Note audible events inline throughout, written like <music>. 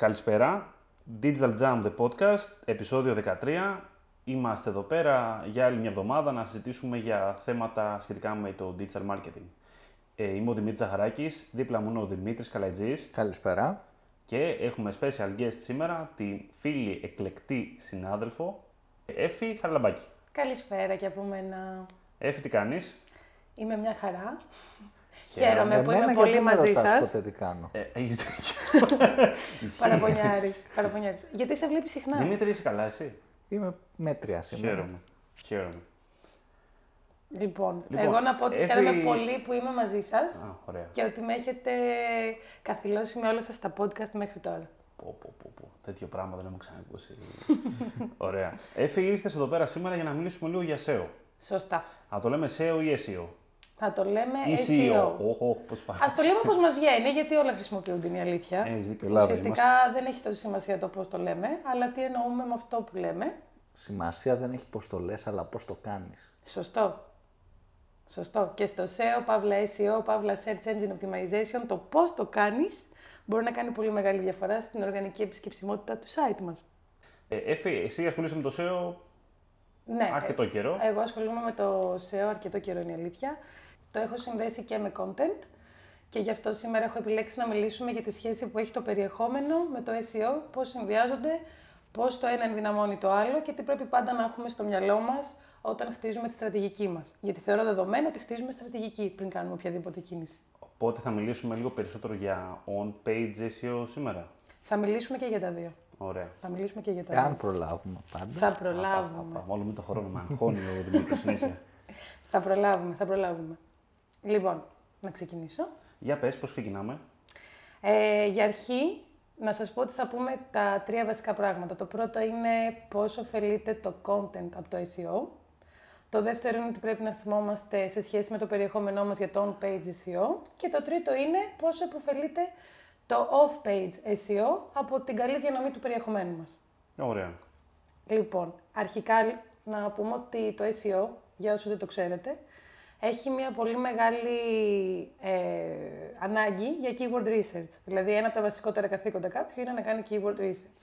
Καλησπέρα. Digital Jam The Podcast, επεισόδιο 13. Είμαστε εδώ πέρα για άλλη μια εβδομάδα να συζητήσουμε για θέματα σχετικά με το digital marketing. Ε, είμαι ο Δημήτρης Ζαχαράκης, δίπλα μου είναι ο Δημήτρης Καλατζής Καλησπέρα. και έχουμε special guest σήμερα, τη φίλη εκλεκτή συνάδελφο, Έφη Χαραλαμπάκη. Καλησπέρα και από μένα. Έφη, τι κάνεις; Είμαι μια χαρά. Χαίρομαι. Χαίρομαι που Εμένα είμαι γιατί πολύ με μαζί ρωτάς σας. ποτέ τι κάνω. Ε, έχεις δίκιο. <laughs> Ισχύει. Παραπονιάρης. Παραπονιάρης. Γιατί σε βλέπει συχνά; Δημήτρη, είσαι καλά εσύ; Είμαι μέτρια σήμερα. Χαίρομαι. Χαίρομαι. Λοιπόν, Λοιπόν, εγώ να πω ότι Εφη- χαίρομαι πολύ που είμαι μαζί σας Α, ωραία. και ότι με έχετε καθυλώσει με όλα σας τα podcast μέχρι τώρα. Πω, πω, πω, πω. Τέτοιο πράγμα δεν έχω ξανακούσει. <laughs> Ωραία. Έφη, ήρθες εδώ πέρα σήμερα για να μιλήσουμε λίγο για SEO. Σωστά. Να το λέμε SEO ή SEO. Θα το λέμε Ή SEO. Όχο, πώς πάει. Α το λέμε πώς μας βγαίνει, γιατί όλα χρησιμοποιούνται, είναι η αλήθεια. Ε, έχεις δίκιο, Ελλάδα Ουσιαστικά δεν έχει τόση σημασία το πώς το λέμε, αλλά τι εννοούμε με αυτό που λέμε. Σημασία δεν έχει πώς το λες, αλλά πώς το κάνεις. Σωστό. Σωστό. Και στο SEO, παύλα SEO, παύλα Search Engine Optimization, το πώς το κάνεις μπορεί να κάνει πολύ μεγάλη διαφορά στην οργανική επισκεψιμότητα του site μας. Ε, Έφη, εσύ ασχολείσαι με το SEO Ναι. αρκετό καιρό. ε, Εγώ ασχολούμαι με το SEO αρκετό καιρό, είναι η αλήθεια. Το έχω συνδέσει και με content και γι' αυτό σήμερα έχω επιλέξει να μιλήσουμε για τη σχέση που έχει το περιεχόμενο με το SEO, πώς συνδυάζονται, πώς το ένα ενδυναμώνει το άλλο και τι πρέπει πάντα να έχουμε στο μυαλό μας όταν χτίζουμε τη στρατηγική μας. Γιατί θεωρώ δεδομένο ότι χτίζουμε στρατηγική πριν κάνουμε οποιαδήποτε κίνηση. Οπότε θα μιλήσουμε λίγο περισσότερο για on-page SEO σήμερα; Θα μιλήσουμε και για τα δύο. Ωραία. Θα μιλήσουμε και για τα Εάν δύο. προλάβουμε πάντα. Θα προλάβουμε. Πα, όλο με το χρόνο με αγχώνει ο Δημήτρη συνέχεια. <laughs> Θα προλάβουμε, θα προλάβουμε. Λοιπόν, να ξεκινήσω. Για πες, πώς ξεκινάμε. Ε, για αρχή, να σας πω ότι θα πούμε τα τρία βασικά πράγματα. Το πρώτο είναι πώς ωφελείται το content από το SEO. Το δεύτερο είναι ότι πρέπει να θυμόμαστε σε σχέση με το περιεχόμενό μας για το on-page SEO. Και το τρίτο είναι πόσο επωφελείται το off-page SEO από την καλή διανομή του περιεχομένου μας. Ωραία. Λοιπόν, αρχικά να πούμε ότι το SEO, για όσους δεν το ξέρετε, έχει μια πολύ μεγάλη ε, ανάγκη για keyword research. Δηλαδή, ένα από τα βασικότερα καθήκοντα κάποιου είναι να κάνει keyword research.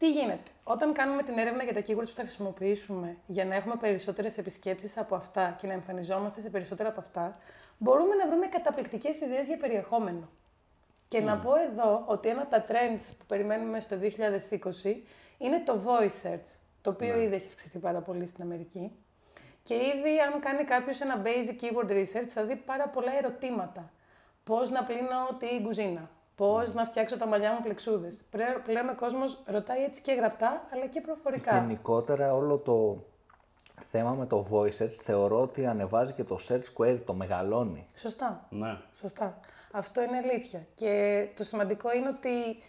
Τι γίνεται, όταν κάνουμε την έρευνα για τα keywords που θα χρησιμοποιήσουμε για να έχουμε περισσότερες επισκέψεις από αυτά και να εμφανιζόμαστε σε περισσότερα από αυτά, μπορούμε να βρούμε καταπληκτικές ιδέες για περιεχόμενο. Και να πω εδώ ότι ένα από τα trends που περιμένουμε στο 2020 είναι το voice search, το οποίο ήδη έχει αυξηθεί πάρα πολύ στην Αμερική. Και ήδη αν κάνει κάποιος ένα basic keyword research θα δει πάρα πολλά ερωτήματα. Πώς να πλύνω την κουζίνα, πώς να φτιάξω τα μαλλιά μου πλεξούδες; Πρέ- Πλέον ο κόσμος ρωτάει έτσι και γραπτά, αλλά και προφορικά. Γενικότερα όλο το θέμα με το voice search θεωρώ ότι ανεβάζει και το search query, το μεγαλώνει. Σωστά. Ναι. Σωστά. Αυτό είναι αλήθεια. Και το σημαντικό είναι ότι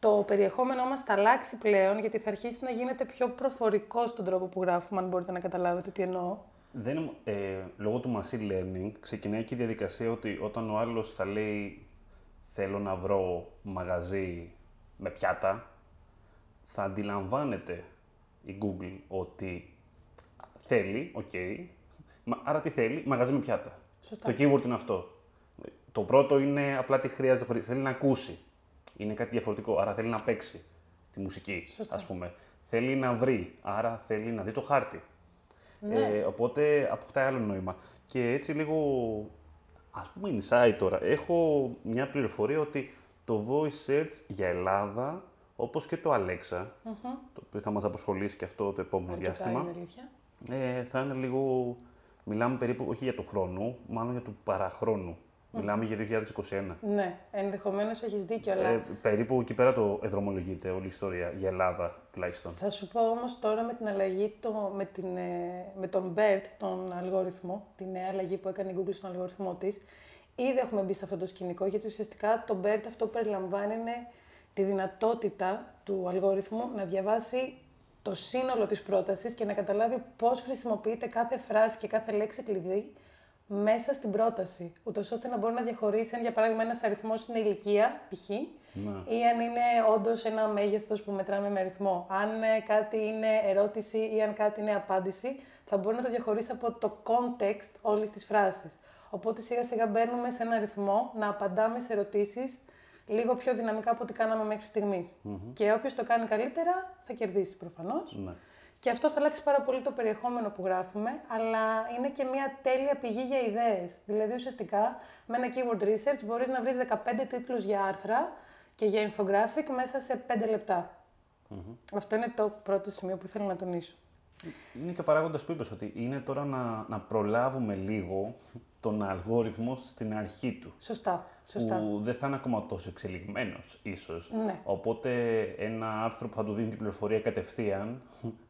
το περιεχόμενό μας θα αλλάξει πλέον, γιατί θα αρχίσει να γίνεται πιο προφορικό στον τρόπο που γράφουμε, αν μπορείτε να καταλάβετε τι εννοώ. Δεν, είναι- ε, λόγω του machine learning ξεκινάει και η διαδικασία ότι όταν ο άλλος θα λέει θέλω να βρω μαγαζί με πιάτα, θα αντιλαμβάνεται η Google ότι θέλει, οκ, μα- άρα τι θέλει, μαγαζί με πιάτα. Σωστά. Το keyword είναι αυτό. Το πρώτο είναι απλά τι χρειάζεται, χωρί- θέλει να ακούσει. Είναι κάτι διαφορετικό, άρα θέλει να παίξει τη μουσική, Σωστά. ας πούμε. Θέλει να βρει, άρα θέλει να δει το χάρτη. Ναι. Ε, οπότε αποκτάει άλλο νόημα. Και έτσι λίγο, ας πούμε inside τώρα, έχω μια πληροφορία ότι το voice search για Ελλάδα, όπως και το Alexa, το οποίο θα μας απασχολήσει και αυτό το επόμενο Αρκετά διάστημα, είναι αλήθεια. ε, θα είναι λίγο, μιλάμε περίπου, όχι για το χρόνο, μάλλον για του παραχρόνου. Μιλάμε για 2021. Ναι, ενδεχομένως έχεις δίκιο, αλλά Ε, περίπου εκεί πέρα το εδρομολογείται όλη η ιστορία, για Ελλάδα τουλάχιστον. θα σου πω όμως τώρα με την αλλαγή, το, με, την, ε, με τον BERT, τον αλγόριθμο, τη νέα αλλαγή που έκανε η Google στον αλγόριθμό της, ήδη έχουμε μπει σε αυτό το σκηνικό, γιατί ουσιαστικά το BERT αυτό που περιλαμβάνει είναι τη δυνατότητα του αλγόριθμου να διαβάσει το σύνολο της πρότασης και να καταλάβει πώς χρησιμοποιείται κάθε φράση και κάθε λέξη κλειδί μέσα στην πρόταση, ούτως ώστε να μπορεί να διαχωρίσει αν για παράδειγμα ένας αριθμός είναι ηλικία, π.χ., Ναι. ή αν είναι όντως ένα μέγεθος που μετράμε με αριθμό. Αν ε, κάτι είναι ερώτηση ή αν κάτι είναι απάντηση, θα μπορεί να το διαχωρίσει από το context όλης της φράσης. Οπότε σιγά σιγά μπαίνουμε σε ένα αριθμό να απαντάμε σε ερωτήσεις λίγο πιο δυναμικά από ό,τι κάναμε μέχρι στιγμής. Και όποιος το κάνει καλύτερα θα κερδίσει προφανώς. Ναι. Και αυτό θα αλλάξει πάρα πολύ το περιεχόμενο που γράφουμε, αλλά είναι και μια τέλεια πηγή για ιδέες. Δηλαδή, ουσιαστικά, με ένα keyword research μπορείς να βρεις 15 τίτλους για άρθρα και για infographic μέσα σε 5 λεπτα Αυτό είναι το πρώτο σημείο που ήθελα να τονίσω. Είναι και ο παράγοντας που είπες ότι είναι τώρα να, να προλάβουμε λίγο τον αλγόριθμο στην αρχή του. Σωστά. Σωστά. Που δεν θα είναι ακόμα τόσο εξελιγμένος, ίσως. Ναι. Οπότε ένα άρθρο που θα του δίνει την πληροφορία κατευθείαν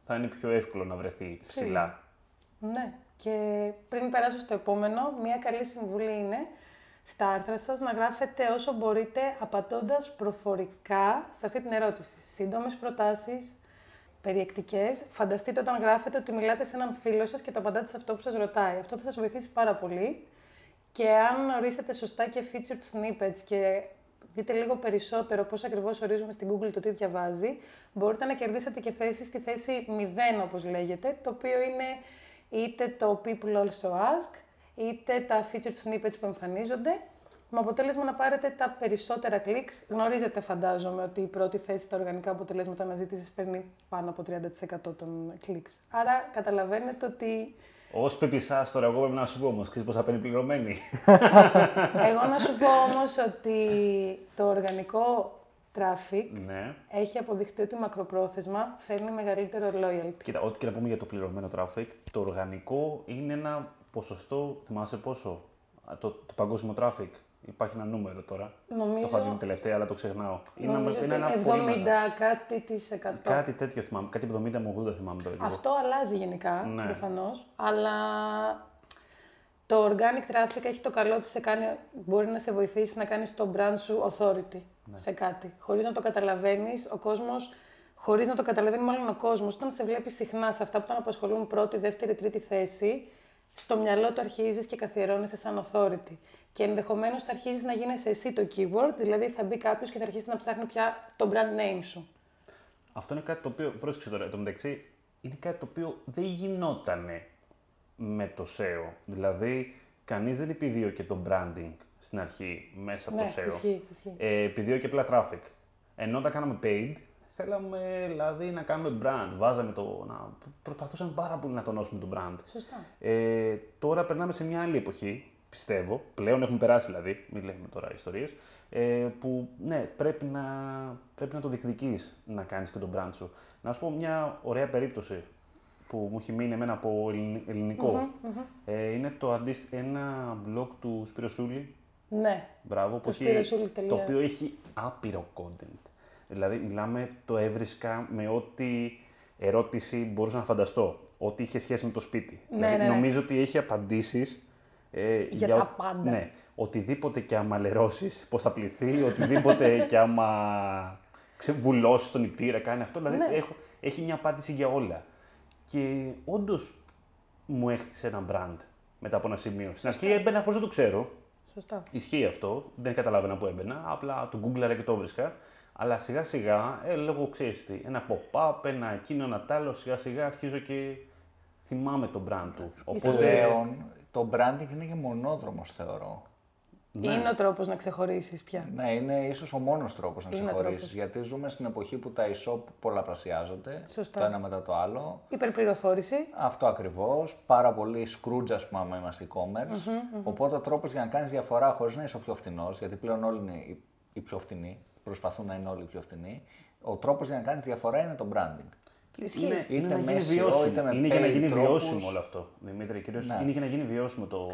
θα είναι πιο εύκολο να βρεθεί ψηλά. Ναι. Και πριν περάσω στο επόμενο, μια καλή συμβουλή είναι στα άρθρα σας να γράφετε όσο μπορείτε απαντώντας προφορικά σε αυτή την ερώτηση. Σύντομες προτάσεις, περιεκτικές. Φανταστείτε όταν γράφετε ότι μιλάτε σε έναν φίλο σας και το απαντάτε σε αυτό που σας ρωτάει. Αυτό θα σας βοηθήσει πάρα πολύ. Και αν ορίσετε σωστά και featured snippets και δείτε λίγο περισσότερο πώς ακριβώς ορίζουμε στην Google το τι διαβάζει, μπορείτε να κερδίσετε και θέση στη θέση 0 όπως λέγεται, το οποίο είναι είτε το people also ask, είτε τα featured snippets που εμφανίζονται, με αποτέλεσμα να πάρετε τα περισσότερα clicks. Γνωρίζετε, φαντάζομαι, ότι η πρώτη θέση στα οργανικά αποτελέσματα αναζήτησης παίρνει πάνω από 30% των clicks. Άρα καταλαβαίνετε ότι. Ω πεπισάς, τώρα εγώ πρέπει να σου πω όμως, ξέρεις πώ θα παίρνει πληρωμένη. <laughs> εγώ να σου πω όμως ότι το οργανικό traffic ναι. έχει αποδειχτεί ότι μακροπρόθεσμα φέρνει μεγαλύτερο loyalty. Κοίτα, ό,τι και να πούμε για το πληρωμένο traffic, το οργανικό είναι ένα ποσοστό, θυμάσαι πόσο, το, το παγκόσμιο traffic; Υπάρχει ένα νούμερο τώρα. Νομίζω... Το είχα δει τελευταία, αλλά το ξεχνάω. Νομίζω είναι, ένα 70 πολύ... κάτι της εκατό. Κάτι τέτοιο θυμάμαι. Κάτι 70 με 80 θυμάμαι τώρα. Αυτό αλλάζει γενικά, ναι. προφανώς. Αλλά το organic traffic έχει το καλό ότι σε κάνει, μπορεί να σε βοηθήσει να κάνεις το brand σου authority ναι. σε κάτι. Χωρίς να το καταλαβαίνεις, ο κόσμο. Χωρίς να το καταλαβαίνει, μάλλον ο κόσμος, όταν σε βλέπει συχνά σε αυτά που τον απασχολούν πρώτη, δεύτερη, τρίτη θέση, στο μυαλό του αρχίζεις και καθιερώνεσαι σαν authority. Και ενδεχομένως θα αρχίσει να γίνεσαι εσύ το keyword, δηλαδή θα μπει κάποιος και θα αρχίσει να ψάχνει πια το brand name σου. Αυτό είναι κάτι το οποίο, πρόσεξε τώρα, το μεταξύ, είναι κάτι το οποίο δεν γινότανε με το SEO. Δηλαδή, κανείς δεν επιδίωκε το branding στην αρχή μέσα από ναι, το SEO. Ισχύει, ισχύει. Ε, επιδίωκε απλά traffic. Ενώ όταν κάναμε paid, θέλαμε δηλαδή να κάνουμε brand. Βάζαμε το. Να... Προσπαθούσαμε πάρα πολύ να τονώσουμε το brand. Σωστά. Ε, τώρα περνάμε σε μια άλλη εποχή, πιστεύω. Πλέον έχουμε περάσει δηλαδή, μην λέμε τώρα ιστορίες. Ε, που ναι, πρέπει να, πρέπει να το διεκδικείς να κάνεις και τον brand σου. Να σου πω μια ωραία περίπτωση που μου έχει μείνει εμένα από ελληνικό. Ε, είναι το αντίστοιχο, ένα blog του Σπύρος Σούλη. Ναι. Μπράβο, το, έχει, το οποίο έχει άπειρο content. Δηλαδή, μιλάμε, το έβρισκα με ό,τι ερώτηση μπορούσα να φανταστώ. Ό,τι είχε σχέση με το σπίτι. Ναι, δηλαδή, ναι, ναι. Νομίζω ότι έχει απαντήσεις. Ε, για, για, τα πάντα. Ναι. Οτιδήποτε και άμα λερώσεις, πώς θα πληθεί, οτιδήποτε <laughs> και άμα βουλώσει τον νηπτήρα, κάνει αυτό. Δηλαδή, ναι. έχω, έχει μια απάντηση για όλα. Και όντως μου έχτισε ένα brand μετά από ένα σημείο. Στην αρχή έμπαινα χωρίς να το ξέρω. Σωστά. Ισχύει αυτό. Δεν καταλάβαινα που έμπαινα. Απλά το Google και το βρίσκα. Αλλά σιγά σιγά, ε, λέγω, ξέρεις τι, ένα pop-up, ένα εκείνο, ένα τ' σιγά σιγά αρχίζω και θυμάμαι το brand του. Οπότε... Πλέον, το branding είναι και μονόδρομος, θεωρώ. Ναι. Είναι ο τρόπος να ξεχωρίσεις πια. Ναι, είναι ίσως ο μόνος τρόπος να ξεχωρίσεις. Γιατί ζούμε στην εποχή που τα e-shop πολλαπλασιάζονται. Σωστά. Το ένα μετά το άλλο. Υπερπληροφόρηση. Αυτό ακριβώς. Πάρα πολύ scrooge, ας πούμε, άμα είμαστε e-commerce. Mm-hmm, mm-hmm. Οπότε ο τρόπος για να κάνεις διαφορά χωρίς να είσαι ο πιο φθηνός, γιατί πλέον όλοι είναι οι πιο φθηνοί, προσπαθούν να είναι όλοι πιο φθηνοί. Ο τρόπος για να κάνεις διαφορά είναι το branding. Είναι, είναι, είναι, να γίνει βιώσιμο. Είναι για να γίνει βιώσιμο όλο αυτό. Δημήτρη, κυρίως, ναι. είναι για να γίνει βιώσιμο το,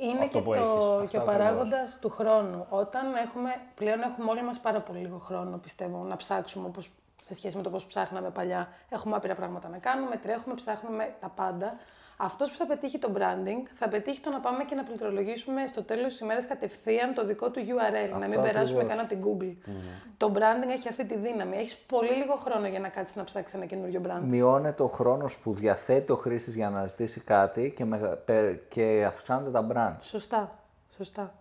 είναι αυτό και, που το, έχεις. και ο παράγοντας του χρόνου. Όταν έχουμε, πλέον έχουμε όλοι μας πάρα πολύ λίγο χρόνο, πιστεύω, να ψάξουμε όπως, σε σχέση με το πώς ψάχναμε παλιά. Έχουμε άπειρα πράγματα να κάνουμε, τρέχουμε, ψάχνουμε τα πάντα. Αυτός που θα πετύχει το branding θα πετύχει το να πάμε και να πληκτρολογήσουμε στο τέλος της ημέρας κατευθείαν το δικό του URL, Αυτό να μην περάσουμε καν από την Google. Mm. Το branding έχει αυτή τη δύναμη. Έχεις πολύ λίγο χρόνο για να κάτσεις να ψάξεις ένα καινούριο brand. Μειώνεται ο χρόνος που διαθέτει ο χρήστης για να ζητήσει κάτι και, με, και αυξάνονται τα brand. Σωστά. Σωστά.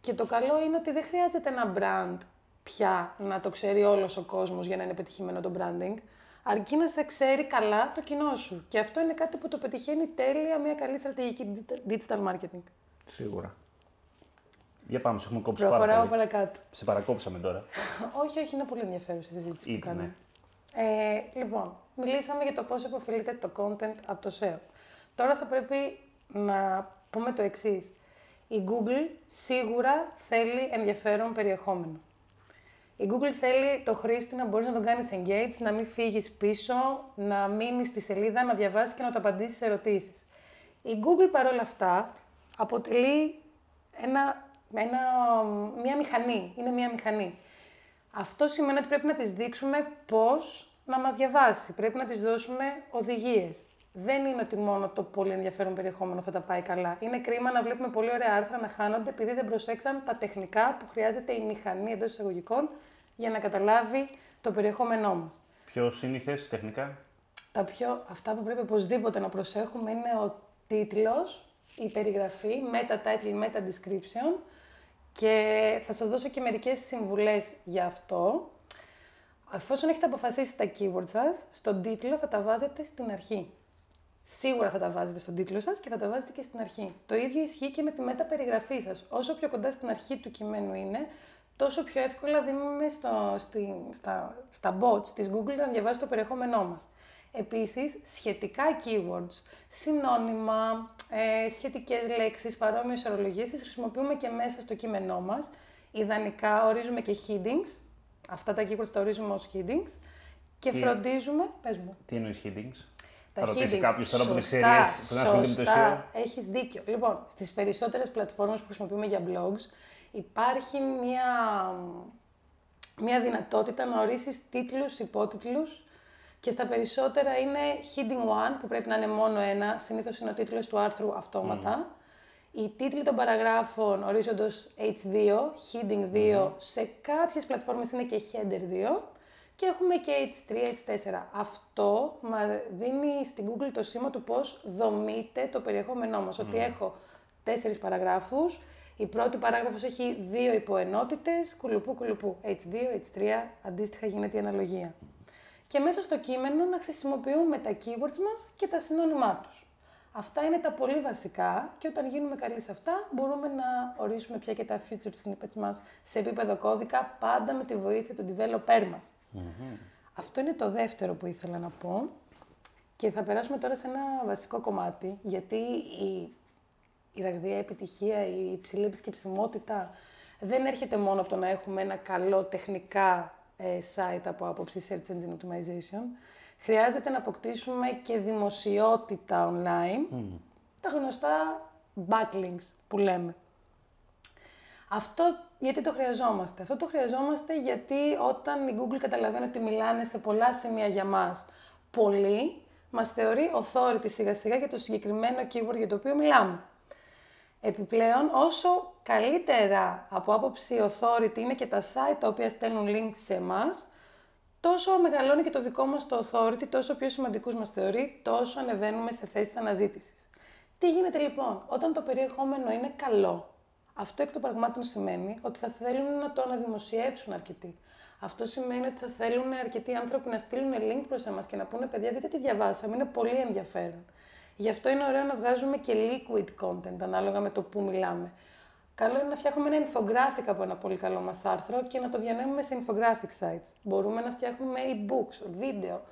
Και το καλό είναι ότι δεν χρειάζεται ένα brand πια να το ξέρει όλος ο κόσμος για να είναι πετυχημένο το branding αρκεί να σε ξέρει καλά το κοινό σου. Και αυτό είναι κάτι που το πετυχαίνει τέλεια μια καλή στρατηγική digital marketing. Σίγουρα. Για πάμε, σε έχουμε κόψει Προχωράω πάρα πολύ. παρακάτω. Σε παρακόψαμε τώρα. <laughs> όχι, όχι, είναι πολύ ενδιαφέρουσα η συζήτηση που Ήταν, κάνουμε. Ε, λοιπόν, μιλήσαμε για το πώς υποφελείται το content από το SEO. Τώρα θα πρέπει να πούμε το εξής. Η Google σίγουρα θέλει ενδιαφέρον περιεχόμενο. Η Google θέλει το χρήστη να μπορείς να τον κάνεις engage, να μην φύγεις πίσω, να μείνεις στη σελίδα, να διαβάσεις και να του απαντήσεις σε ερωτήσεις. Η Google παρόλα αυτά αποτελεί ένα, ένα, μια μηχανή, είναι μια μηχανή. Αυτό σημαίνει ότι πρέπει να της δείξουμε πώς να μας διαβάσει, πρέπει να της δώσουμε οδηγίες. Δεν είναι ότι μόνο το πολύ ενδιαφέρον περιεχόμενο θα τα πάει καλά. Είναι κρίμα να βλέπουμε πολύ ωραία άρθρα να χάνονται επειδή δεν προσέξαν τα τεχνικά που χρειάζεται η μηχανή εντός εισαγωγικών για να καταλάβει το περιεχόμενό μας. Πιο σύνηθε τεχνικά; Τα πιο, αυτά που πρέπει οπωσδήποτε να προσέχουμε είναι ο τίτλος, η περιγραφή, meta title, meta description και θα σας δώσω και μερικές συμβουλές για αυτό. Εφόσον έχετε αποφασίσει τα keywords σας, στον τίτλο θα τα βάζετε στην αρχή. Σίγουρα θα τα βάζετε στον τίτλο σας και θα τα βάζετε και στην αρχή. Το ίδιο ισχύει και με τη μεταπεριγραφή σας. Όσο πιο κοντά στην αρχή του κειμένου είναι, τόσο πιο εύκολα δίνουμε στο, στη, στα, στα bots της Google να διαβάσει το περιεχόμενό μας. Επίσης, σχετικά keywords, συνώνυμα, ε, σχετικές λέξεις, παρόμοιες ορολογίες, τις χρησιμοποιούμε και μέσα στο κείμενό μας. Ιδανικά ορίζουμε και headings, αυτά τα keywords τα ορίζουμε ως headings και Τι- φροντίζουμε, πες μου, Τι εννοείς headings; τα θα ρωτήσει headings. κάποιος τώρα που είναι Σωστά, serious, που δεν ασχολείται με το σωστά. SEO. Έχεις δίκιο. Λοιπόν, στις περισσότερες πλατφόρμες που χρησιμοποιούμε για blogs υπάρχει μια, μια δυνατότητα να ορίσεις τίτλους, υπότιτλους και στα περισσότερα είναι heading 1 που πρέπει να είναι μόνο ένα, συνήθως είναι ο τίτλος του άρθρου αυτόματα. Οι τίτλοι των παραγράφων ορίζοντος H2, heading 2, σε κάποιες πλατφόρμες είναι και header 2 και έχουμε και H3, H4. Αυτό μας δίνει στην Google το σήμα του πώς δομείται το περιεχόμενό μας. Ότι έχω τέσσερις παραγράφους, η πρώτη παράγραφος έχει δύο υποενότητες, κουλουπού κουλουπού, H2, H3, αντίστοιχα γίνεται η αναλογία. Και μέσα στο κείμενο να χρησιμοποιούμε τα keywords μας και τα συνώνυμά τους. Αυτά είναι τα πολύ βασικά και όταν γίνουμε καλοί σε αυτά μπορούμε να ορίσουμε πια και τα featured snippets μας σε επίπεδο κώδικα πάντα με τη βοήθεια του developer μας. Αυτό είναι το δεύτερο που ήθελα να πω και θα περάσουμε τώρα σε ένα βασικό κομμάτι γιατί η, η ραγδαία επιτυχία, η υψηλή επισκεψιμότητα δεν έρχεται μόνο από το να έχουμε ένα καλό τεχνικά ε, site από άποψη search engine optimization. Χρειάζεται να αποκτήσουμε και δημοσιότητα online, τα γνωστά backlinks που λέμε. Αυτό γιατί το χρειαζόμαστε; Αυτό το χρειαζόμαστε γιατί όταν η Google καταλαβαίνει ότι μιλάνε σε πολλά σημεία για μας πολύ, μας θεωρεί authority σιγά σιγά για το συγκεκριμένο keyword για το οποίο μιλάμε. Επιπλέον, όσο καλύτερα από άποψη authority είναι και τα site τα οποία στέλνουν links σε εμάς, τόσο μεγαλώνει και το δικό μας το authority, τόσο πιο σημαντικούς μας θεωρεί, τόσο ανεβαίνουμε σε θέσεις αναζήτησης. Τι γίνεται λοιπόν, όταν το περιεχόμενο είναι καλό, αυτό εκ των πραγμάτων σημαίνει ότι θα θέλουν να το αναδημοσιεύσουν αρκετοί. Αυτό σημαίνει ότι θα θέλουν αρκετοί άνθρωποι να στείλουν link προς εμάς και να πούνε παιδιά δείτε τι διαβάσαμε, είναι πολύ ενδιαφέρον. Γι' αυτό είναι ωραίο να βγάζουμε και liquid content ανάλογα με το που μιλάμε. Καλό είναι να φτιάχνουμε ένα infographic από ένα πολύ καλό μας άρθρο και να το διανέμουμε σε infographic sites. Μπορούμε να φτιάχνουμε e-books, βίντεο,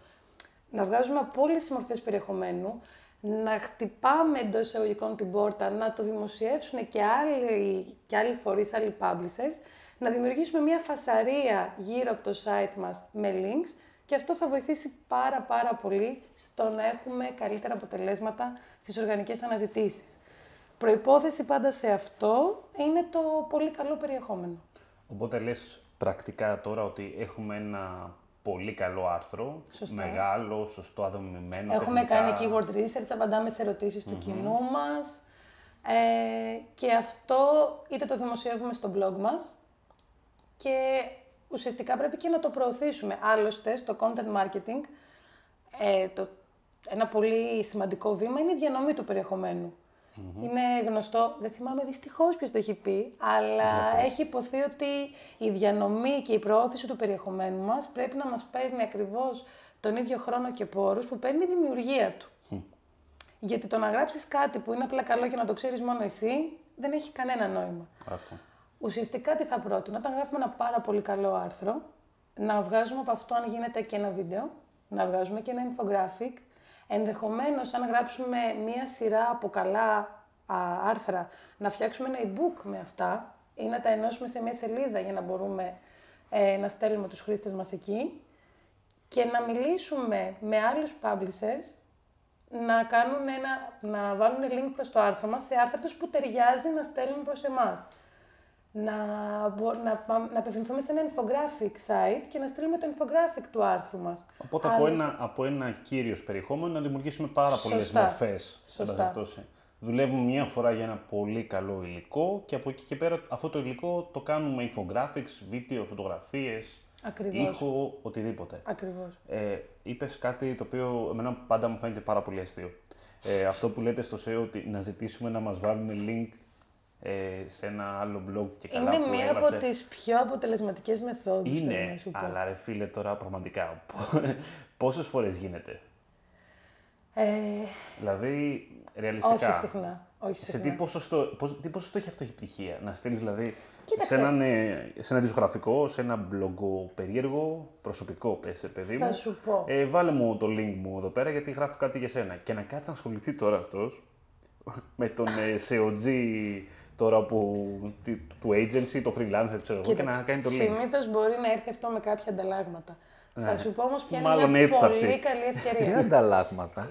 να βγάζουμε από όλες τις μορφές περιεχομένου, να χτυπάμε εντός εισαγωγικών την πόρτα, να το δημοσιεύσουν και άλλοι, και άλλοι φορείς, άλλοι publishers, να δημιουργήσουμε μια φασαρία γύρω από το site μας με links και αυτό θα βοηθήσει πάρα πάρα πολύ στο να έχουμε καλύτερα αποτελέσματα στις οργανικές αναζητήσεις. Προϋπόθεση πάντα σε αυτό είναι το πολύ καλό περιεχόμενο. Οπότε λες πρακτικά τώρα ότι έχουμε ένα πολύ καλό άρθρο, Σωστά. μεγάλο, σωστό, αδομημένο. Έχουμε τεχνικά. κάνει keyword research, απαντάμε στις ερωτήσεις του κοινού μας ε, και αυτό είτε το δημοσιεύουμε στο blog μας και ουσιαστικά πρέπει και να το προωθήσουμε. Άλλωστε, στο content marketing, ε, το, ένα πολύ σημαντικό βήμα είναι η διανομή του περιεχομενου Είναι γνωστό, δεν θυμάμαι δυστυχώς ποιος το έχει πει, αλλά έχει υποθεί ότι η διανομή και η προώθηση του περιεχομένου μας πρέπει να μας παίρνει ακριβώς τον ίδιο χρόνο και πόρους που παίρνει η δημιουργία του. Γιατί το να γράψεις κάτι που είναι απλά καλό και να το ξέρεις μόνο εσύ, δεν έχει κανένα νόημα. Αυτό. Ουσιαστικά τι θα πρότεινα, όταν γράφουμε ένα πάρα πολύ καλό άρθρο, να βγάζουμε από αυτό αν γίνεται και ένα βίντεο, να βγάζουμε και ένα infographic, ενδεχομένως αν γράψουμε μία σειρά από καλά α, άρθρα, να φτιάξουμε ένα e-book με αυτά ή να τα ενώσουμε σε μία σελίδα για να μπορούμε ε, να στέλνουμε τους χρήστες μας εκεί και να μιλήσουμε με άλλους publishers να, κάνουν ένα, να βάλουν link προς το άρθρο μας σε άρθρα τους που ταιριάζει να στέλνουν προς εμάς. Να, μπο- να, πα- να απευθυνθούμε σε ένα infographic site και να στείλουμε το infographic του άρθρου μας. Οπότε από Άλλωστε- ένα, από ένα κύριος περιεχόμενο να δημιουργήσουμε πάρα πολλές Σωστά. μορφές. Σωστά. Δουλεύουμε μια φορά για ένα πολύ καλό υλικό και από εκεί και πέρα αυτό το υλικό το κάνουμε infographics, βίντεο, φωτογραφίες, Ακριβώς. ήχο, οτιδήποτε. Ακριβώς. Ε, Είπες κάτι το οποίο εμένα πάντα μου φαίνεται πάρα πολύ αστείο. Ε, αυτό που λέτε στο SEO ότι να ζητήσουμε να μας βάλουν link ε, σε ένα άλλο blog και καλά Είναι που μία έγραψε. από τις πιο αποτελεσματικές μεθόδους. θέλω να Είναι, σου πω. αλλά ρε φίλε τώρα πραγματικά, <laughs> πόσες φορές γίνεται; Ε, Δηλαδή, ρεαλιστικά. όχι συχνά. Όχι Σε συχνά. τι ποσοστό, πώς- τι ποσοστό έχει αυτό η επιτυχία, να στείλεις δηλαδή Κοίταξε. σε, έναν, ε, σε ένα δισκογραφικό, σε ένα μπλογκο περίεργο, προσωπικό πες, παιδί Θα μου. σου πω. Ε, βάλε μου το link μου εδώ πέρα γιατί γράφω κάτι για σένα. Και να κάτσει να ασχοληθεί τώρα αυτός με τον ε, SEOG τώρα που, τι- του agency, το freelancer, ξέρω εγώ, και να κάνει το link. Συνήθως μπορεί να έρθει αυτό με κάποια ανταλλάγματα. Θα σου πω όμως ποια είναι Ναι. Μάλλον μια έτσι θα πολύ έρθει. καλή Τι ευκαιρία. ανταλλάγματα;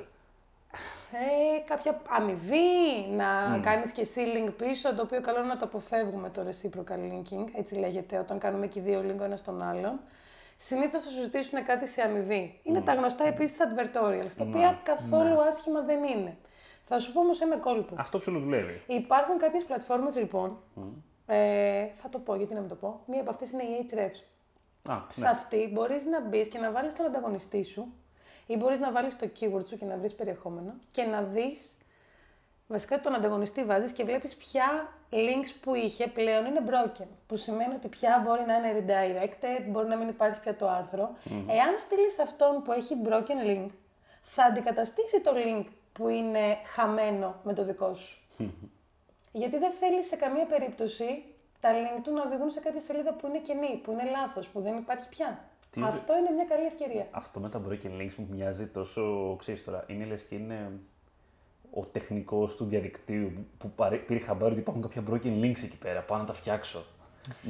ε, κάποια αμοιβή, να κάνεις και εσύ link πίσω, το οποίο καλό είναι να το αποφεύγουμε το reciprocal linking, έτσι λέγεται, όταν κάνουμε και οι δύο link ο ένας τον άλλον. Συνήθως θα σου ζητήσουν κάτι σε αμοιβή. Είναι τα γνωστά επίσης advertorials, τα οποία καθόλου άσχημα δεν είναι. Θα σου πω όμως ένα κόλπο. Αυτό ψιλοδουλεύει. Υπάρχουν κάποιες πλατφόρμες λοιπόν, ε, θα το πω γιατί να μην το πω, μία από αυτές είναι η Ahrefs. Α, Σε ναι. αυτή μπορείς να μπεις και να βάλεις τον ανταγωνιστή σου ή μπορείς να βάλεις το keyword σου και να βρεις περιεχόμενο και να δεις, βασικά τον ανταγωνιστή βάζεις και βλέπεις ποια links που είχε πλέον είναι broken. Που σημαίνει ότι πια μπορεί να είναι redirected, μπορεί να μην υπάρχει πια το άρθρο. Εάν στείλεις αυτόν που έχει broken link, θα αντικαταστήσει το link που είναι χαμένο με το δικό σου. <laughs> Γιατί δεν θέλεις σε καμία περίπτωση τα link του να οδηγούν σε κάποια σελίδα που είναι κενή, που είναι λάθος, που δεν υπάρχει πια. Τι- Αυτό είναι μια καλή ευκαιρία. Αυτό με τα broken links μου μοιάζει τόσο, ξέρεις τώρα, είναι λες και είναι ο τεχνικός του διαδικτύου που πάρε- πήρε χαμπάρι ότι υπάρχουν κάποια broken links εκεί πέρα, πάω να τα φτιάξω.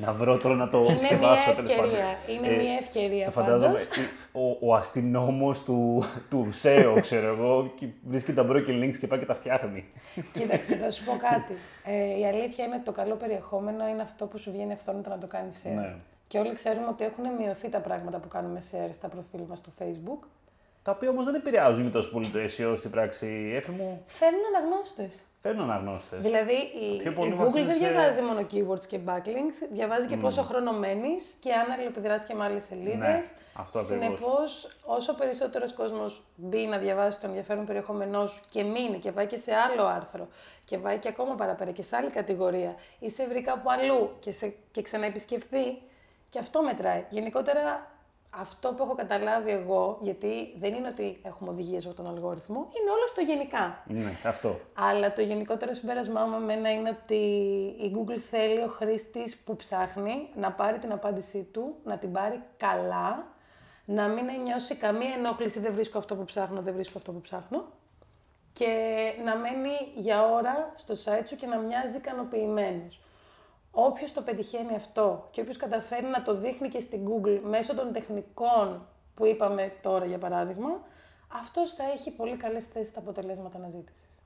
Να βρω τώρα να το Είναι σκευάσω μια τέλος πάντων. ευκαιρία. Είναι μια ευκαιρία Το φαντάζομαι, πάντως. ο, ο αστυνόμος του, του SEO, ξέρω εγώ, και βρίσκει τα broken links και πάει και τα φτιάχνει. Κοίταξε, θα σου πω <laughs> κάτι. Ε, η αλήθεια είναι ότι το καλό περιεχόμενο είναι αυτό που σου βγαίνει αυθόρμητα να το κάνεις share. Ναι. Και όλοι ξέρουμε ότι έχουν μειωθεί τα πράγματα που κάνουμε share στα προφίλ μας στο Facebook. Τα οποία όμως δεν επηρεάζουν και τόσο πολύ το SEO στην πράξη. Έφη μου, Φέρνουν αναγνώστες. φέρνουν αναγνώστες. Δηλαδή η, Πιο η πολύ Google βασίζεσαι- δεν διαβάζει μόνο keywords και backlinks, διαβάζει και πόσο χρόνο μένεις και αν αλληλεπιδράσει και με άλλες σελίδες. Ναι, αυτό ακριβώς. Συνεπώς, όσο περισσότερος κόσμος μπει να διαβάσει το ενδιαφέρον περιεχόμενό σου και μείνει και πάει και σε άλλο άρθρο και πάει και ακόμα παραπέρα και σε άλλη κατηγορία ή σε βρει κάπου αλλού και, σε, και ξαναεπισκεφθεί, και αυτό μετράει. Γενικότερα, αυτό που έχω καταλάβει εγώ, γιατί δεν είναι ότι έχουμε οδηγίες από τον αλγόριθμο, είναι όλα στο γενικά. Ναι, αυτό. Αλλά το γενικότερο συμπέρασμά μου εμένα είναι ότι η Google θέλει ο χρήστης που ψάχνει να πάρει την απάντησή του, να την πάρει καλά, να μην νιώσει καμία ενόχληση δεν βρίσκω αυτό που ψάχνω, δεν βρίσκω αυτό που ψάχνω και να μένει για ώρα στο site σου και να μοιάζει ικανοποιημένος. Όποιος το πετυχαίνει αυτό και όποιος καταφέρει να το δείχνει και στην Google μέσω των τεχνικών που είπαμε τώρα για παράδειγμα, αυτός θα έχει πολύ καλές θέσεις στα αποτελέσματα αναζήτησης.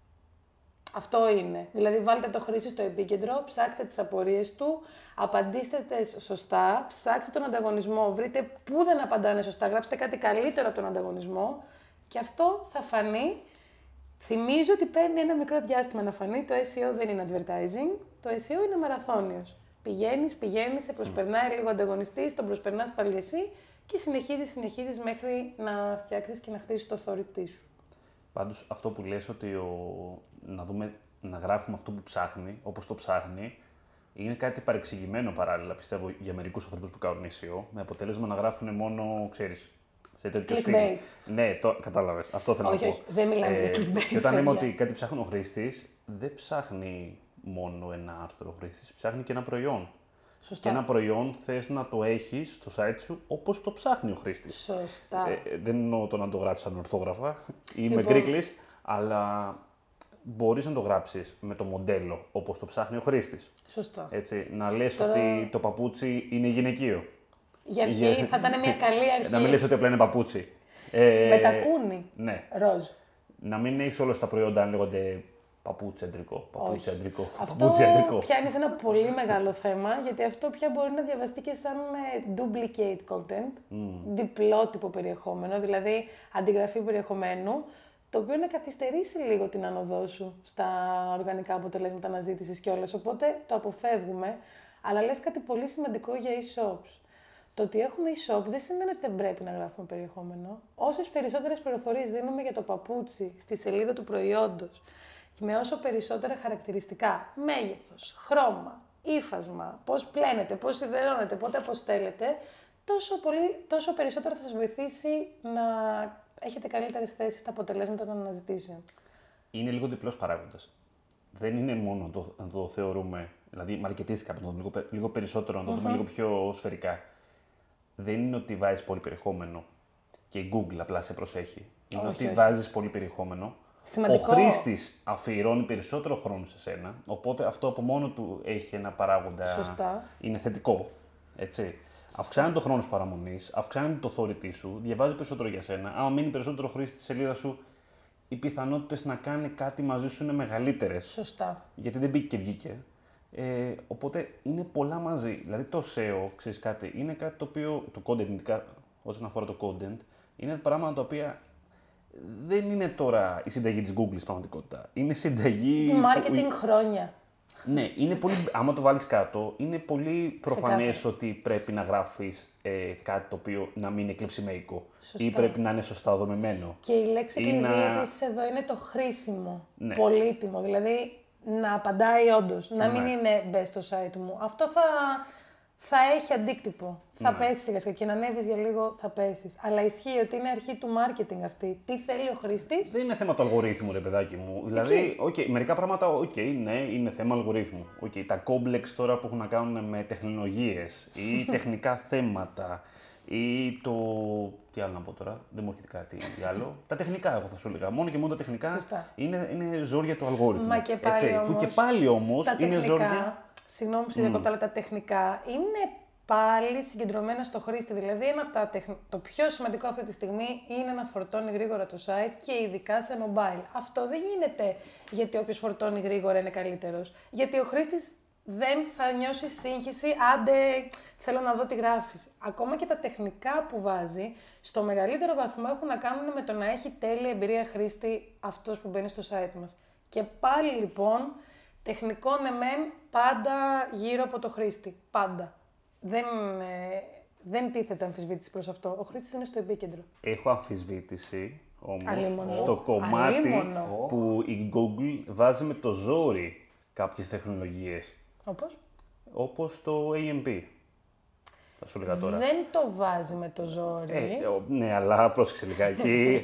Αυτό είναι. Δηλαδή βάλτε το χρήστη στο επίκεντρο, ψάξτε τις απορίες του, απαντήστε τες σωστά, ψάξτε τον ανταγωνισμό, βρείτε πού δεν απαντάνε σωστά, γράψτε κάτι καλύτερο από τον ανταγωνισμό και αυτό θα φανεί. Θυμίζω ότι παίρνει ένα μικρό διάστημα να φανεί, το SEO δεν είναι advertising, το SEO είναι μαραθώνιος. Πηγαίνεις, πηγαίνεις, σε προσπερνάει λίγο ο ανταγωνιστής, τον προσπερνάς πάλι εσύ και συνεχίζεις, συνεχίζεις μέχρι να φτιάξεις και να χτίσεις το authority σου. Πάντως αυτό που λες ότι ο... να, δούμε, να γράφουμε αυτό που ψάχνει, όπως το ψάχνει, είναι κάτι παρεξηγημένο παράλληλα, πιστεύω, για μερικούς ανθρώπους που κάνουν SEO, με αποτέλεσμα να γράφουν μόνο, ξέρεις, σε τέτοιο στυλ. Clickbait. Ναι, το κατάλαβες. Αυτό θέλω Όχι, να πω. όχι, δεν μιλάμε για clickbait, Και όταν λέμε παιδιά. ότι κάτι ψάχνει ο χρήστης, δεν ψάχνει μόνο ένα άρθρο ο χρήστης, ψάχνει και ένα προϊόν. Σωστά. Και ένα προϊόν θες να το έχεις στο site σου όπως το ψάχνει ο χρήστης. Σωστά. Ε, ε, δεν εννοώ το να το γράψεις ανορθόγραφα ή με Λοιπόν. γκρίκλεις, αλλά μπορείς να το γράψεις με το μοντέλο όπως το ψάχνει ο χρήστης. Σωστά. Έτσι, να λες Τώρα- ότι το παπούτσι είναι γυναικείο. Για αρχή Για- θα ήταν μια καλή αρχή. Να μην λες ότι απλά είναι παπούτσι. Ε, Με τακούνι. Ναι. Ροζ. Να μην έχεις όλα τα προϊόντα να λέγονται παπούτσεντρικό, παπούτσεντρικό, Αυτό παπούτσεντρικό. πιάνει ένα πολύ μεγάλο θέμα, γιατί αυτό πια μπορεί να διαβαστεί και σαν ε, duplicate content, διπλότυπο περιεχόμενο, δηλαδή αντιγραφή περιεχομένου, το οποίο να καθυστερήσει λίγο την άνοδό σου στα οργανικά αποτελέσματα αναζήτησης κιόλας, οπότε το αποφεύγουμε, αλλά λες κάτι πολύ σημαντικό για e-shops. Το ότι έχουμε e-shop δεν σημαίνει ότι δεν πρέπει να γράφουμε περιεχόμενο. Όσες περισσότερες πληροφορίες δίνουμε για το παπούτσι στη σελίδα του προϊόντος και με όσο περισσότερα χαρακτηριστικά, μέγεθος, χρώμα, ύφασμα, πώς πλένεται, πώς σιδερώνεται, πότε αποστέλλεται, τόσο, πολύ, τόσο περισσότερο θα σας βοηθήσει να έχετε καλύτερες θέσεις στα αποτελέσματα των αναζητήσεων. Είναι λίγο διπλός παράγοντας. Δεν είναι μόνο το, να το θεωρούμε, δηλαδή μαρκετίστηκα, να το δούμε λίγο, πε- λίγο περισσότερο, να το δούμε λίγο πιο σφαιρικά. Δεν είναι ότι βάζεις πολύ περιεχόμενο και η Google απλά σε προσέχει. Είναι Όχι, ότι όχι. βάζεις πολύ περιεχόμενο. Σημαντικό. Ο χρήστης αφιερώνει περισσότερο χρόνο σε σένα, οπότε αυτό από μόνο του έχει ένα παράγοντα. Σωστά. Είναι θετικό. Έτσι. Αυξάνει το χρόνο παραμονής, αυξάνει το θόρυτή σου, διαβάζει περισσότερο για σένα. Άμα μείνει περισσότερο χρήστη στη σελίδα σου, οι πιθανότητες να κάνει κάτι μαζί σου είναι μεγαλύτερες. Σωστά. Γιατί δεν μπήκε και βγήκε. Ε, οπότε είναι πολλά μαζί. Δηλαδή το SEO, ξέρεις κάτι, είναι κάτι το οποίο. Το content, ειδικά όσον αφορά το content, είναι πράγματα τα οποία δεν είναι τώρα η συνταγή της Google στην πραγματικότητα. Είναι συνταγή. που- Marketing χρόνια. ναι, είναι πολύ, άμα το βάλεις κάτω, είναι πολύ προφανές Ξεκάθαρα. ότι πρέπει να γράφεις ε, κάτι το οποίο να μην είναι κλεψιμέικο Σωστά. ή πρέπει να είναι σωστά δομημένο. Και η λέξη Ή κλειδί να- επίσης εδώ είναι το χρήσιμο, Ναι. πολύτιμο. Δηλαδή να απαντάει όντως, να μην Ναι. είναι μπες στο site μου. Αυτό θα, θα έχει αντίκτυπο. Θα Ναι. πέσεις σιγά σιγά και να ανέβεις για λίγο θα πέσεις. Αλλά ισχύει ότι είναι αρχή του marketing αυτή. Τι θέλει ο χρήστης; Δεν είναι θέμα του αλγορίθμου, ρε παιδάκι μου. Δηλαδή, okay, μερικά πράγματα, οκ, ναι, είναι θέμα αλγορίθμου. Okay, τα κόμπλεξ τώρα που έχουν να κάνουν με τεχνολογίες ή <laughs> τεχνικά θέματα ή το. Τι άλλο να πω τώρα, δεν μου έρχεται κάτι άλλο. τα τεχνικά, εγώ θα σου έλεγα. Μόνο και μόνο τα τεχνικά Σωστά. είναι, είναι ζόρια του αλγόριθμου. Μα και πάλι έτσι, Που όμως, και πάλι όμως τα είναι ζόρια. τεχνικά, συγγνώμη που σε διακόπτω, αλλά τα τεχνικά είναι πάλι συγκεντρωμένα στο χρήστη. Δηλαδή, ένα από τα τεχ- το πιο σημαντικό αυτή τη στιγμή είναι να φορτώνει γρήγορα το site και ειδικά σε mobile. Αυτό δεν γίνεται γιατί όποιος φορτώνει γρήγορα είναι καλύτερος. Γιατί ο χρήστης δεν θα νιώσει σύγχυση, άντε θέλω να δω τι γράφεις. Ακόμα και τα τεχνικά που βάζει, στο μεγαλύτερο βαθμό έχουν να κάνουν με το να έχει τέλεια εμπειρία χρήστη αυτός που μπαίνει στο site μας. Και πάλι λοιπόν, τεχνικό ναι μεν, πάντα γύρω από το χρήστη. Πάντα. Δεν, ε, δεν τίθεται αμφισβήτηση προς αυτό. Ο χρήστης είναι στο επίκεντρο. Έχω αμφισβήτηση Αλίμονο. όμως στο κομμάτι Αλίμονο. που η Google βάζει με το ζόρι κάποιες τεχνολογίες. Όπως; Όπως το AMP. Θα σου έλεγα τώρα. Δεν το βάζει με το ζόρι. Ε, ο- ναι, αλλά πρόσεξε λιγάκι.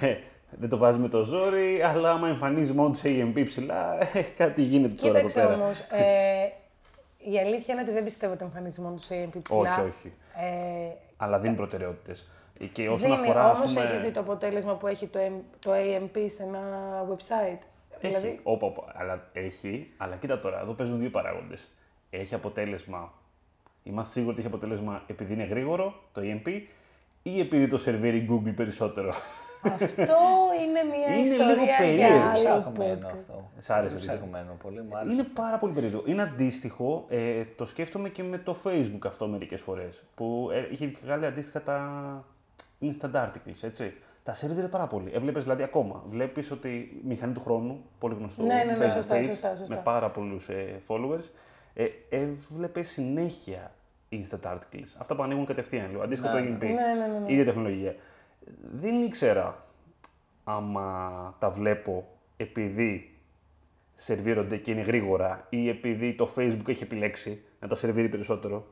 Ε, <laughs> Δεν το βάζει με το ζόρι, αλλά άμα εμφανίζει μόνο του AMP ψηλά, ε, κάτι γίνεται τώρα εδώ Κοίταξε πέρα. όμως, ε, η αλήθεια είναι ότι δεν πιστεύω ότι εμφανίζει μόνο τους AMP ψηλά. Όχι, όχι. Ε, Αλλά δίνει προτεραιότητες. Και όσον δίνει, αφορά. όμως ας πούμε, έχεις δει το αποτέλεσμα που έχει το, M- το AMP σε ένα website; Έχει, Δηλαδή, όπα, όπα, αλλά έχει, αλλά κοίτα τώρα, εδώ παίζουν δύο παράγοντες. Έχει αποτέλεσμα, είμαστε σίγουροι ότι έχει αποτέλεσμα επειδή είναι γρήγορο, το EMP, ή επειδή το σερβίρει Google περισσότερο. αυτό είναι μια Είναι ιστορία λίγο για περίεργο. άλλο Ψαχμένο podcast. αυτό. Σ' άρεσε, Πολύ δηλαδή. Ψαχμένο, πολύ μου άρεσε. είναι πάρα πολύ περίεργο. Είναι αντίστοιχο, ε, το σκέφτομαι και με το Facebook αυτό μερικές φορές. Που ε, είχε βγάλει αντίστοιχα τα instant articles, έτσι. Τα σερβίρε πάρα πολύ. Έβλεπες δηλαδή ακόμα. Βλέπεις ότι μηχανή του χρόνου, πολύ γνωστό Ναι, ναι, ναι, Facebook σωστά, page, σωστά, σωστά. με πάρα πολλούς ε, followers. Ε, έβλεπες συνέχεια instant articles. Αυτά που ανοίγουν κατευθείαν λίγο. Αντίστοιχο Ναι, το ναι. AMP. Ναι, ναι, ναι, ναι. Ίδια τεχνολογία. Δεν ήξερα άμα τα βλέπω επειδή σερβίρονται και είναι γρήγορα ή επειδή το Facebook έχει επιλέξει να τα σερβίρει περισσότερο.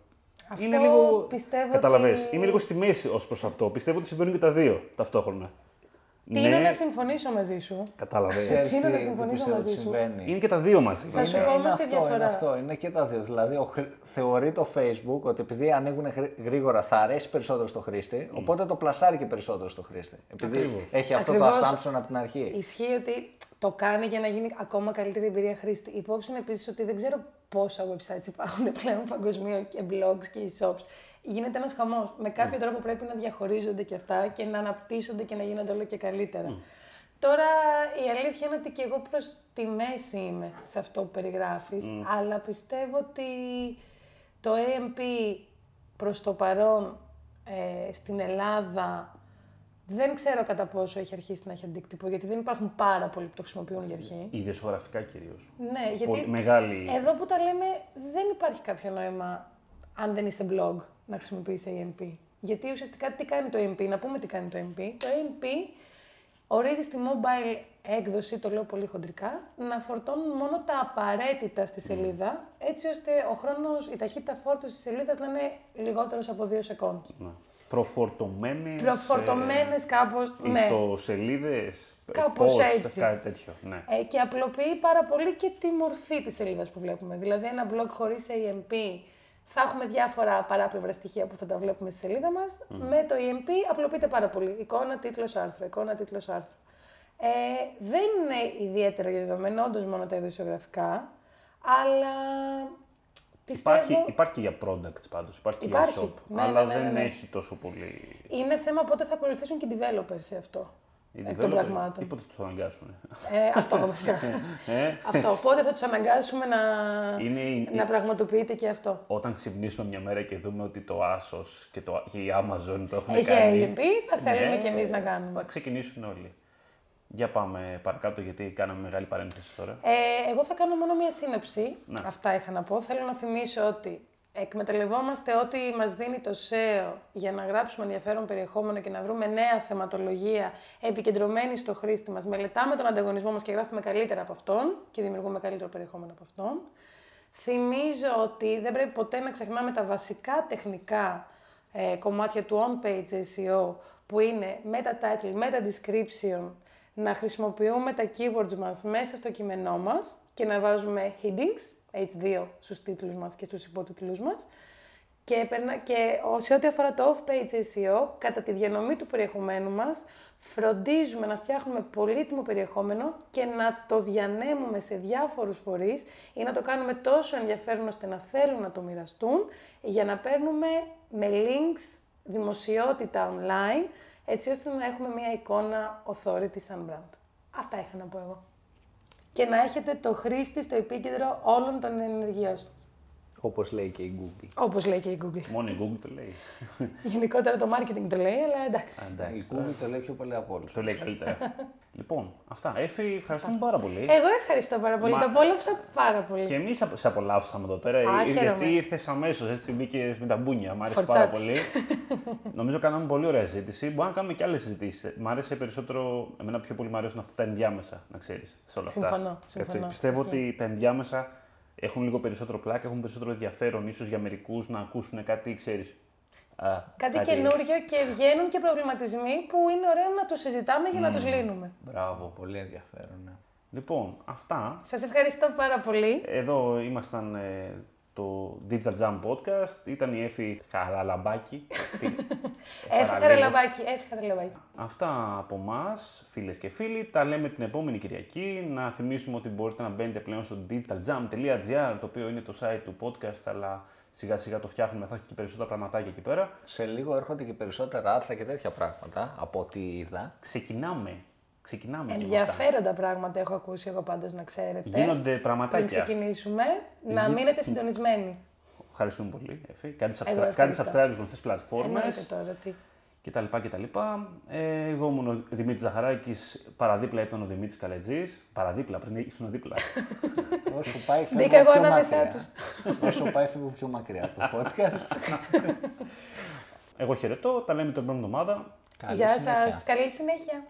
Αυτό είναι λίγο. πιστεύω Καταλαβες. ότι- Είμαι λίγο στη μέση ως προς αυτό. Πιστεύω ότι συμβαίνουν και τα δύο ταυτόχρονα. Τι είναι να συμφωνήσω μαζί σου; Κατάλαβες. Ξέρεις είναι να τι- τι συμφωνήσω πιστεύω μαζί ότι σου; συμβαίνει. Είναι και τα δύο μαζί. Θα σου βασικά. πω Είναι όμως τη αυτό, είναι διαφορά. αυτό, είναι και τα δύο. Δηλαδή, ο, χρ- θεωρεί το Facebook ότι επειδή ανοίγουν γρή- γρήγορα θα αρέσει περισσότερο στο χρήστη, οπότε το πλασάρει και περισσότερο στο χρήστη. Επειδή έχει αυτό Ακριβώς. το assumption από την αρχή. Ισχύει ότι το κάνει για να γίνει ακόμα καλύτερη εμπειρία χρήστη. Υπόψη είναι επίσης ότι δεν ξέρω πόσα websites υπάρχουν <laughs> πλέον παγκοσμίω και blogs και e-shops. Γίνεται ένας χαμός. Με κάποιο τρόπο πρέπει να διαχωρίζονται και αυτά και να αναπτύσσονται και να γίνονται όλο και καλύτερα. Τώρα η αλήθεια είναι ότι και εγώ προς τη μέση είμαι σε αυτό που περιγράφεις, αλλά πιστεύω ότι το AMP προς το παρόν ε, στην Ελλάδα δεν ξέρω κατά πόσο έχει αρχίσει να έχει αντίκτυπο, γιατί δεν υπάρχουν πάρα πολλοί που το χρησιμοποιούν για αρχή. Ιδιοσιογραφικά κυρίως. Ναι, γιατί Πολύ μεγάλη. εδώ που τα λέμε δεν υπάρχει κάποιο νόημα αν δεν είσαι blog να χρησιμοποιείς AMP. Γιατί ουσιαστικά τι κάνει το AMP, να πούμε τι κάνει το AMP. Το AMP ορίζει στη mobile έκδοση, το λέω πολύ χοντρικά, να φορτώνουν μόνο τα απαραίτητα στη σελίδα, έτσι ώστε ο χρόνος, η ταχύτητα φόρτωσης της σελίδας να είναι λιγότερος από 2 seconds. Ναι. Προφορτωμένες. Προφορτωμένες κάπως, ναι. Ιστοσελίδε. Κάπως post, έτσι. Κάτι τέτοιο. Ναι. Ε, και απλοποιεί πάρα πολύ και τη μορφή της σελίδας που βλέπουμε. Δηλαδή ένα blog χωρίς AMP θα έχουμε διάφορα παράπλευρα στοιχεία που θα τα βλέπουμε στη σελίδα μας. Με το AMP απλοποιείται πάρα πολύ. Εικόνα, τίτλος, άρθρο, εικόνα, τίτλος, άρθρο. Ε, δεν είναι ιδιαίτερα διαδεδομένο, όντως μόνο τα ειδοσιογραφικά, αλλά πιστεύω... Υπάρχει, υπάρχει και για products πάντως, υπάρχει, και Υπάρχει. για shop, Ναι, αλλά ναι, ναι, δεν ναι. έχει τόσο πολύ... Είναι θέμα πότε θα ακολουθήσουν και οι developers σε αυτό. Οι εκ των developer, πραγμάτων. Ή πότε θα τους αναγκάσουν. Ε, αυτό βασικά. <laughs> Ε, αυτό. Πότε θα τους αναγκάσουμε να, Είναι η- να πραγματοποιείται και αυτό. Όταν ξυπνήσουμε μια μέρα και δούμε ότι το Asos και, το, και η Amazon το έχουν Έχει κάνει... AMP, θα θέλουμε ναι, και εμείς να κάνουμε. Θα ξεκινήσουν όλοι. Για πάμε παρακάτω γιατί κάναμε μεγάλη παρένθεση τώρα. Ε, εγώ θα κάνω μόνο μία σύνοψη. Ναι. Αυτά είχα να πω. Θέλω να θυμίσω ότι εκμεταλλευόμαστε ό,τι μας δίνει το SEO για να γράψουμε ενδιαφέρον περιεχόμενο και να βρούμε νέα θεματολογία επικεντρωμένη στο χρήστη μας. Μελετάμε τον ανταγωνισμό μας και γράφουμε καλύτερα από αυτόν και δημιουργούμε καλύτερο περιεχόμενο από αυτόν. Θυμίζω ότι δεν πρέπει ποτέ να ξεχνάμε τα βασικά τεχνικά ε, κομμάτια του on-page SEO που είναι meta title, meta description, να χρησιμοποιούμε τα keywords μας μέσα στο κείμενό μας και να βάζουμε headings, H2 στους τίτλους μας και στους υπότιτλους μας. Και, περνα- και ο- σε ό,τι αφορά το off-page SEO, κατά τη διανομή του περιεχομένου μας, φροντίζουμε να φτιάχνουμε πολύτιμο περιεχόμενο και να το διανέμουμε σε διάφορους φορείς ή να το κάνουμε τόσο ενδιαφέρον ώστε να θέλουν να το μοιραστούν, για να παίρνουμε με links δημοσιότητα online, έτσι ώστε να έχουμε μια εικόνα authority σαν brand. Αυτά είχα να πω εγώ. Και να έχετε το χρήστη στο επίκεντρο όλων των ενεργειών σας. Όπως λέει και η Google. Όπως λέει και η Google. Μόνο η Google το λέει. <laughs> Γενικότερα το marketing το λέει, αλλά εντάξει. Α, εντάξει, Η Google το λέει πιο πολύ από όλους. το λέει καλύτερα. <laughs> λοιπόν, αυτά. Έφη, ευχαριστούμε πάρα πολύ. Εγώ ευχαριστώ πάρα πολύ. Μα- Το απόλαυσα πάρα πολύ. Και εμείς σε απολαύσαμε εδώ πέρα. Α, ε, χαίρομαι. γιατί ήρθες αμέσως, έτσι μπήκες με τα μπούνια. Μ' άρεσε Φορτσάτη. πάρα πολύ. <laughs> Νομίζω κάναμε πολύ ωραία συζήτηση. Μπορούμε να κάνουμε και άλλες συζητήσεις. Μ' άρεσε περισσότερο, εμένα πιο πολύ μου αρέσουν αυτά τα ενδιάμεσα, να ξέρεις. Σε όλα αυτά. Συμφωνώ, συμφωνώ. πιστεύω Ισχύει. ότι τα ενδιάμεσα έχουν λίγο περισσότερο πλάκα, έχουν περισσότερο ενδιαφέρον ίσως για μερικούς να ακούσουν κάτι, ξέρεις. Κάτι καινούριο και βγαίνουν και προβληματισμοί που είναι ωραίο να τους συζητάμε για να τους λύνουμε. Μπράβο. Πολύ ενδιαφέρον. Ναι. Λοιπόν, αυτά. Σας ευχαριστώ πάρα πολύ. Εδώ ήμασταν ε, το Digital Jam Podcast. Ήταν η Εφη Χαραλαμπάκη. <laughs> Τι- Έφη παραλίγο. Χαρελαμπάκη, Έφη Χαρελαμπάκη. Αυτά από εμά, φίλες και φίλοι. Τα λέμε την επόμενη Κυριακή. Να θυμίσουμε ότι μπορείτε να μπαίνετε πλέον στο digitaljam.gr, το οποίο είναι το site του podcast, αλλά σιγά σιγά το φτιάχνουμε. Θα έχει και περισσότερα πραγματάκια εκεί πέρα. Σε λίγο έρχονται και περισσότερα άρθρα και τέτοια πράγματα από ό,τι είδα. Ξεκινάμε. Ξεκινάμε και με αυτά. Ενδιαφέροντα πράγματα έχω ακούσει εγώ πάντως να ξέρετε. Γίνονται Πριν πραγματάκια. ξεκινήσουμε, να Γι- μείνετε συντονισμένοι. Ευχαριστούμε πολύ, Εφη. Κάντε Εγώ subscribe, κάντε ευχαριστώ. subscribe στις γνωστές Εννοείται πλατφόρμες. τώρα τι. και τα λοιπά και τα λοιπά. Ε, εγώ ήμουν ο Δημήτρης Ζαχαράκης, παραδίπλα ήταν ο Δημήτρης Καλετζής. Παραδίπλα, πριν ήσουν δίπλα. <laughs> Όσο πάει φεύγω Μπήκα εγώ πιο ανάμεσά μακριά. τους. <laughs> Όσο πάει φεύγω πιο μακριά από το <laughs> podcast. εγώ χαιρετώ, τα λέμε την επόμενη εβδομάδα. Καλή Γεια συνέχεια. σας. Καλή συνέχεια.